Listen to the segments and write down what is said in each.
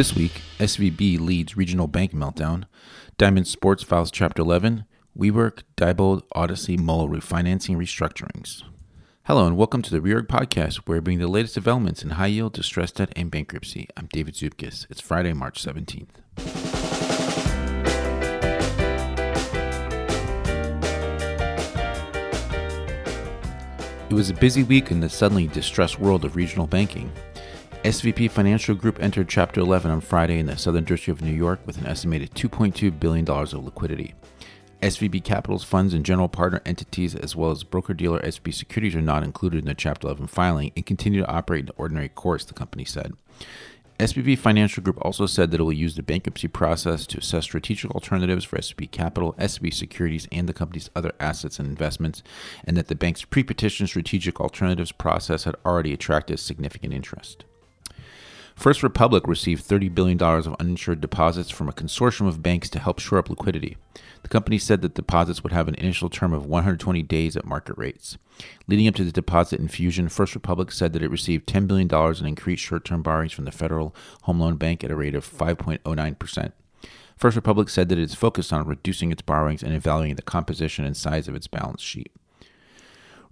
This week, SVB leads regional bank meltdown, Diamond Sports files Chapter 11, WeWork, Diebold, Audacy, Muller refinancing restructurings. Hello and welcome to the Reorg Podcast, where we bring the latest developments in high yield, distressed debt, and bankruptcy. I'm David Zupkis. It's Friday, March 17th. It was a busy week in the suddenly distressed world of regional banking. SVB Financial Group entered Chapter 11 on Friday in the Southern District of New York with an estimated $2.2 billion of liquidity. SVB Capital's funds and general partner entities, as well as broker dealer SVB Securities, are not included in the Chapter 11 filing and continue to operate in the ordinary course, the company said. SVB Financial Group also said that it will use the bankruptcy process to assess strategic alternatives for SVB Capital, SVB Securities, and the company's other assets and investments, and that the bank's pre petition strategic alternatives process had already attracted significant interest. First Republic received $30 billion of uninsured deposits from a consortium of banks to help shore up liquidity. The company said that deposits would have an initial term of 120 days at market rates. Leading up to the deposit infusion, First Republic said that it received $10 billion in increased short term borrowings from the Federal Home Loan Bank at a rate of 5.09%. First Republic said that it is focused on reducing its borrowings and evaluating the composition and size of its balance sheet.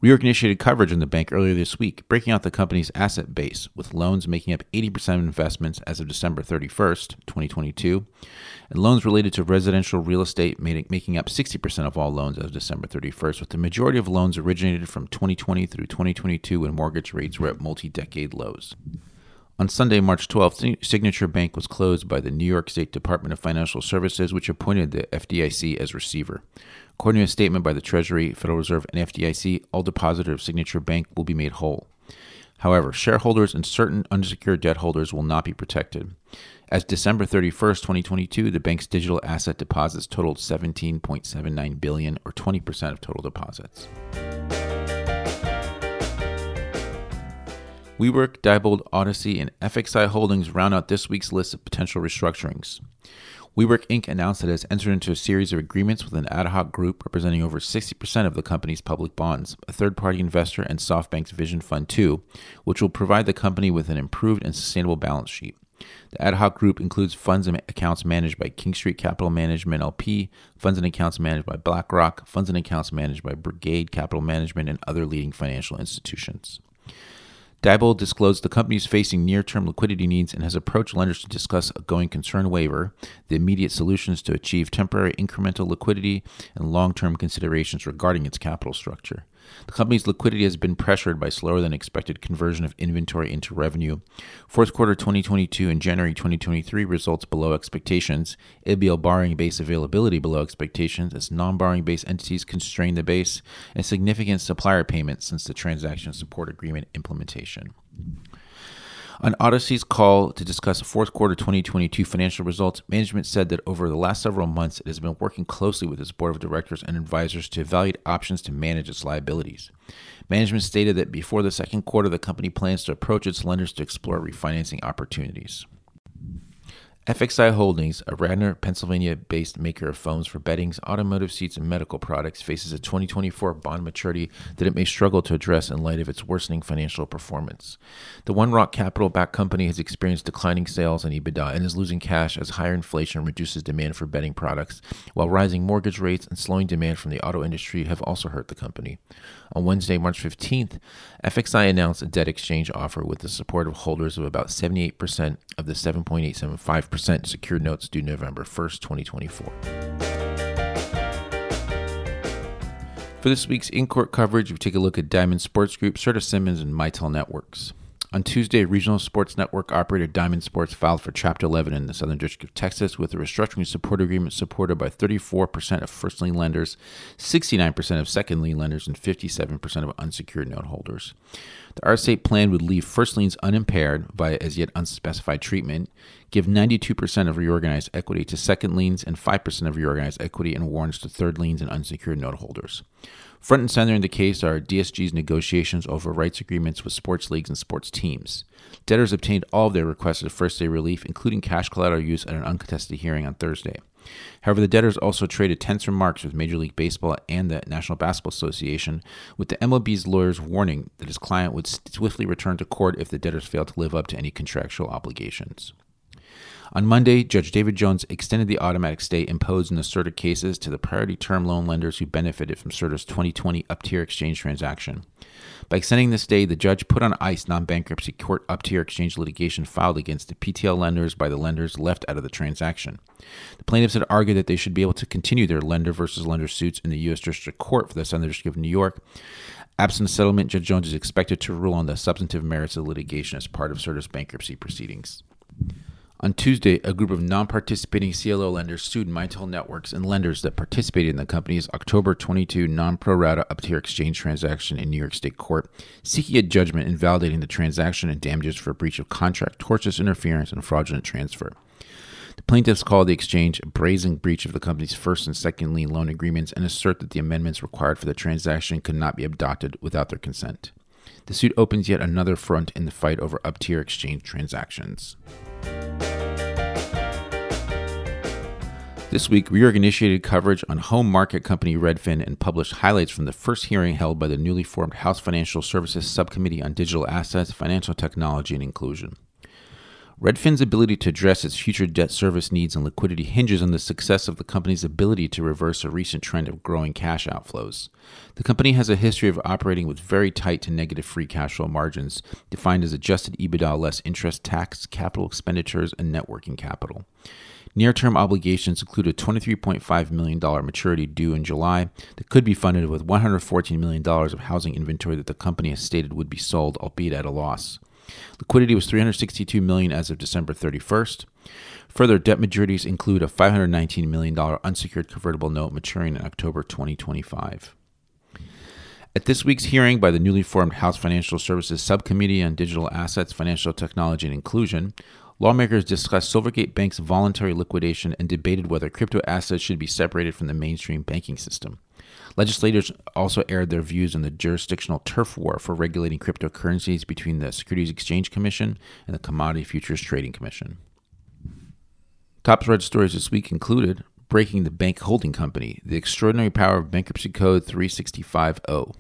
Reorg initiated coverage in the bank earlier this week, breaking out the company's asset base, with loans making up 80% of investments as of December 31st, 2022, and loans related to residential real estate making up 60% of all loans as of December 31st, with the majority of loans originated from 2020 through 2022 when mortgage rates were at multi decade lows. On Sunday, March 12th, Signature Bank was closed by the New York State Department of Financial Services, which appointed the FDIC as receiver. According to a statement by the Treasury, Federal Reserve, and FDIC, all depositors of Signature Bank will be made whole. However, shareholders and certain unsecured debt holders will not be protected. As December 31st, 2022, the bank's digital asset deposits totaled 17.79 billion or 20% of total deposits. WeWork, Diebold, Audacy, and FXI Holdings round out this week's list of potential restructurings. WeWork Inc. announced that it has entered into a series of agreements with an ad hoc group representing over 60% of the company's public bonds, a third party investor, and SoftBank's Vision Fund 2, which will provide the company with an improved and sustainable balance sheet. The ad hoc group includes funds and accounts managed by King Street Capital Management LP, funds and accounts managed by BlackRock, funds and accounts managed by Brigade Capital Management, and other leading financial institutions. Diebold disclosed the company is facing near term liquidity needs and has approached lenders to discuss a going concern waiver, the immediate solutions to achieve temporary incremental liquidity, and long term considerations regarding its capital structure. The company's liquidity has been pressured by slower than expected conversion of inventory into revenue. Fourth quarter 2022 and January 2023 results below expectations. ABL borrowing base availability below expectations as non borrowing base entities constrain the base, and significant supplier payments since the transaction support agreement implementation. On Audacy's call to discuss fourth quarter 2022 financial results, management said that over the last several months, it has been working closely with its board of directors and advisors to evaluate options to manage its liabilities. Management stated that before the second quarter, the company plans to approach its lenders to explore refinancing opportunities. FXI Holdings, a Radnor, Pennsylvania based maker of foams for beddings, automotive seats, and medical products, faces a 2024 bond maturity that it may struggle to address in light of its worsening financial performance. The One Rock Capital backed company has experienced declining sales and EBITDA and is losing cash as higher inflation reduces demand for bedding products, while rising mortgage rates and slowing demand from the auto industry have also hurt the company. On Wednesday, March 15th, FXI announced a debt exchange offer with the support of holders of about 78% of the 7.875% secured notes due November 1st, 2024. For this week's in court coverage, we take a look at Diamond Sports Group, Serta Simmons, and Mitel Networks. On Tuesday, regional sports network operator Diamond Sports filed for Chapter 11 in the Southern District of Texas with a restructuring support agreement supported by 34% of first lien lenders, 69% of second lien lenders, and 57% of unsecured note holders. The RSA plan would leave first liens unimpaired via as yet unspecified treatment, give 92% of reorganized equity to second liens and 5% of reorganized equity and warrants to third liens and unsecured note holders. Front and center in the case are DSG's negotiations over rights agreements with sports leagues and sports teams. Debtors obtained all of their requested first day relief, including cash collateral use at an uncontested hearing on Thursday. However, the debtors also traded tense remarks with Major League Baseball and the National Basketball Association, with the MLB's lawyers warning that his client would swiftly return to court if the debtors failed to live up to any contractual obligations. On Monday, Judge David Jones extended the automatic stay imposed in the Serta cases to the priority term loan lenders who benefited from Serta's 2020 up tier exchange transaction. By extending the stay, the judge put on ice non bankruptcy court up tier exchange litigation filed against the PTL lenders by the lenders left out of the transaction. The plaintiffs had argued that they should be able to continue their lender versus lender suits in the U.S. District Court for the Southern District of New York. Absent settlement, Judge Jones is expected to rule on the substantive merits of litigation as part of Serta's bankruptcy proceedings. On Tuesday, a group of non participating CLO lenders sued Mitel Networks and lenders that participated in the company's October 22 non pro rata up tier exchange transaction in New York State Court, seeking a judgment invalidating the transaction and damages for breach of contract, tortious interference, and fraudulent transfer. The plaintiffs call the exchange a brazen breach of the company's first and second lien loan agreements and assert that the amendments required for the transaction could not be adopted without their consent. The suit opens yet another front in the fight over up tier exchange transactions. This week, Reorg initiated coverage on home market company Redfin and published highlights from the first hearing held by the newly formed House Financial Services Subcommittee on Digital Assets, Financial Technology, and Inclusion. Redfin's ability to address its future debt service needs and liquidity hinges on the success of the company's ability to reverse a recent trend of growing cash outflows. The company has a history of operating with very tight to negative free cash flow margins, defined as adjusted EBITDA less interest, tax, capital expenditures, and net working capital. Near term obligations include a $23.5 million maturity due in July that could be funded with $114 million of housing inventory that the company has stated would be sold, albeit at a loss. Liquidity was 362 million as of December 31st. Further debt maturities include a $519 million unsecured convertible note maturing in October 2025. At this week's hearing by the newly formed House Financial Services Subcommittee on Digital Assets, Financial Technology, and Inclusion, Lawmakers discussed Silvergate Bank's voluntary liquidation and debated whether crypto assets should be separated from the mainstream banking system. Legislators also aired their views on the jurisdictional turf war for regulating cryptocurrencies between the Securities Exchange Commission and the Commodity Futures Trading Commission. Top read stories this week included Breaking the Bank Holding Company, The Extraordinary Power of Bankruptcy Code 365.0.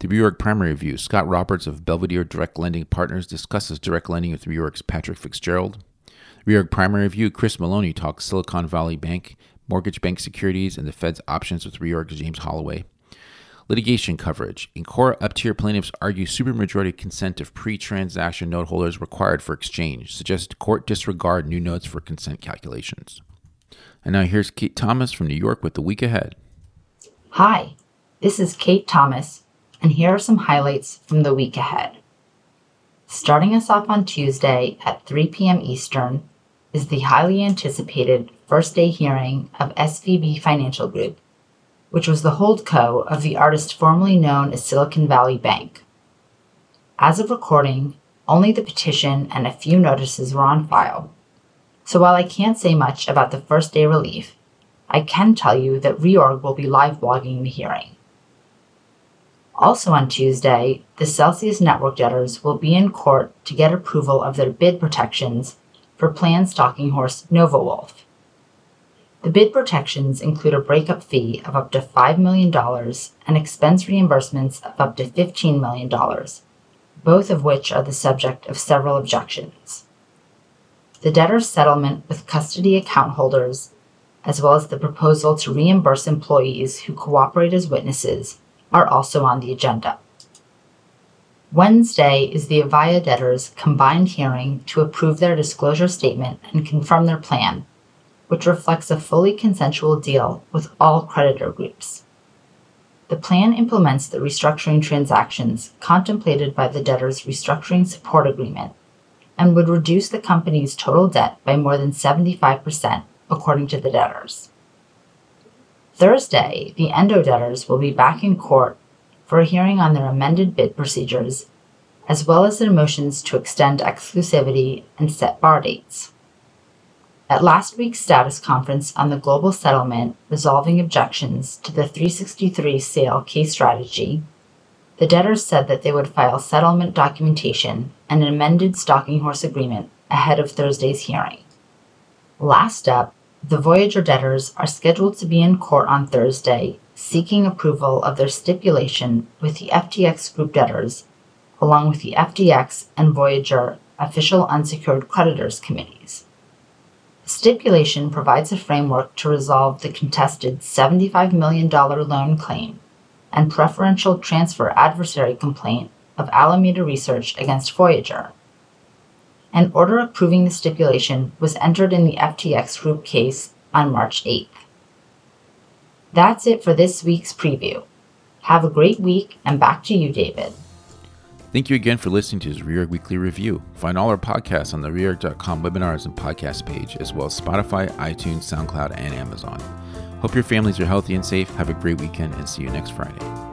The Reorg Primary Review. Scott Roberts of Belvedere Direct Lending Partners discusses direct lending with Reorg's Patrick Fitzgerald. Reorg Primary Review. Chris Maloney talks Silicon Valley Bank, mortgage bank securities, and the Fed's options with Reorg's James Holloway. Litigation coverage. Incora up tier plaintiffs argue supermajority consent of pre transaction note holders required for exchange, suggest court disregard new notes for consent calculations. And now here's Kate Thomas from New York with the week ahead. Hi, this is Kate Thomas and here are some highlights from the week ahead. Starting us off on Tuesday at 3 p.m. Eastern is the highly anticipated first day hearing of SVB Financial Group, which was the holdco of the artist formerly known as Silicon Valley Bank. As of recording, only the petition and a few notices were on file. So while I can't say much about the first day relief, I can tell you that Reorg will be live blogging the hearing. Also on Tuesday, the Celsius network debtors will be in court to get approval of their bid protections for planned stalking horse NovaWulf. The bid protections include a breakup fee of up to $5 million and expense reimbursements of up to $15 million, both of which are the subject of several objections. The debtor's settlement with custody account holders, as well as the proposal to reimburse employees who cooperate as witnesses, are also on the agenda. Wednesday is the Avaya debtors' combined hearing to approve their disclosure statement and confirm their plan, which reflects a fully consensual deal with all creditor groups. The plan implements the restructuring transactions contemplated by the debtors' restructuring support agreement and would reduce the company's total debt by more than 75%, according to the debtors. Thursday, the Endo debtors will be back in court for a hearing on their amended bid procedures, as well as their motions to extend exclusivity and set bar dates. At last week's status conference on the global settlement resolving objections to the 363 sale case strategy, the debtors said that they would file settlement documentation and an amended stalking horse agreement ahead of Thursday's hearing. Last up, the Voyager debtors are scheduled to be in court on Thursday seeking approval of their stipulation with the FTX group debtors, along with the FTX and Voyager official unsecured creditors committees. The stipulation provides a framework to resolve the contested $75 million loan claim and preferential transfer adversary complaint of Alameda Research against Voyager. An order approving the stipulation was entered in the FTX Group case on March 8th. That's it for this week's preview. Have a great week, and back to you, David. Thank you again for listening to this Reorg Weekly Review. Find all our podcasts on the Reorg.com webinars and podcast page, as well as Spotify, iTunes, SoundCloud, and Amazon. Hope your families are healthy and safe. Have a great weekend, and see you next Friday.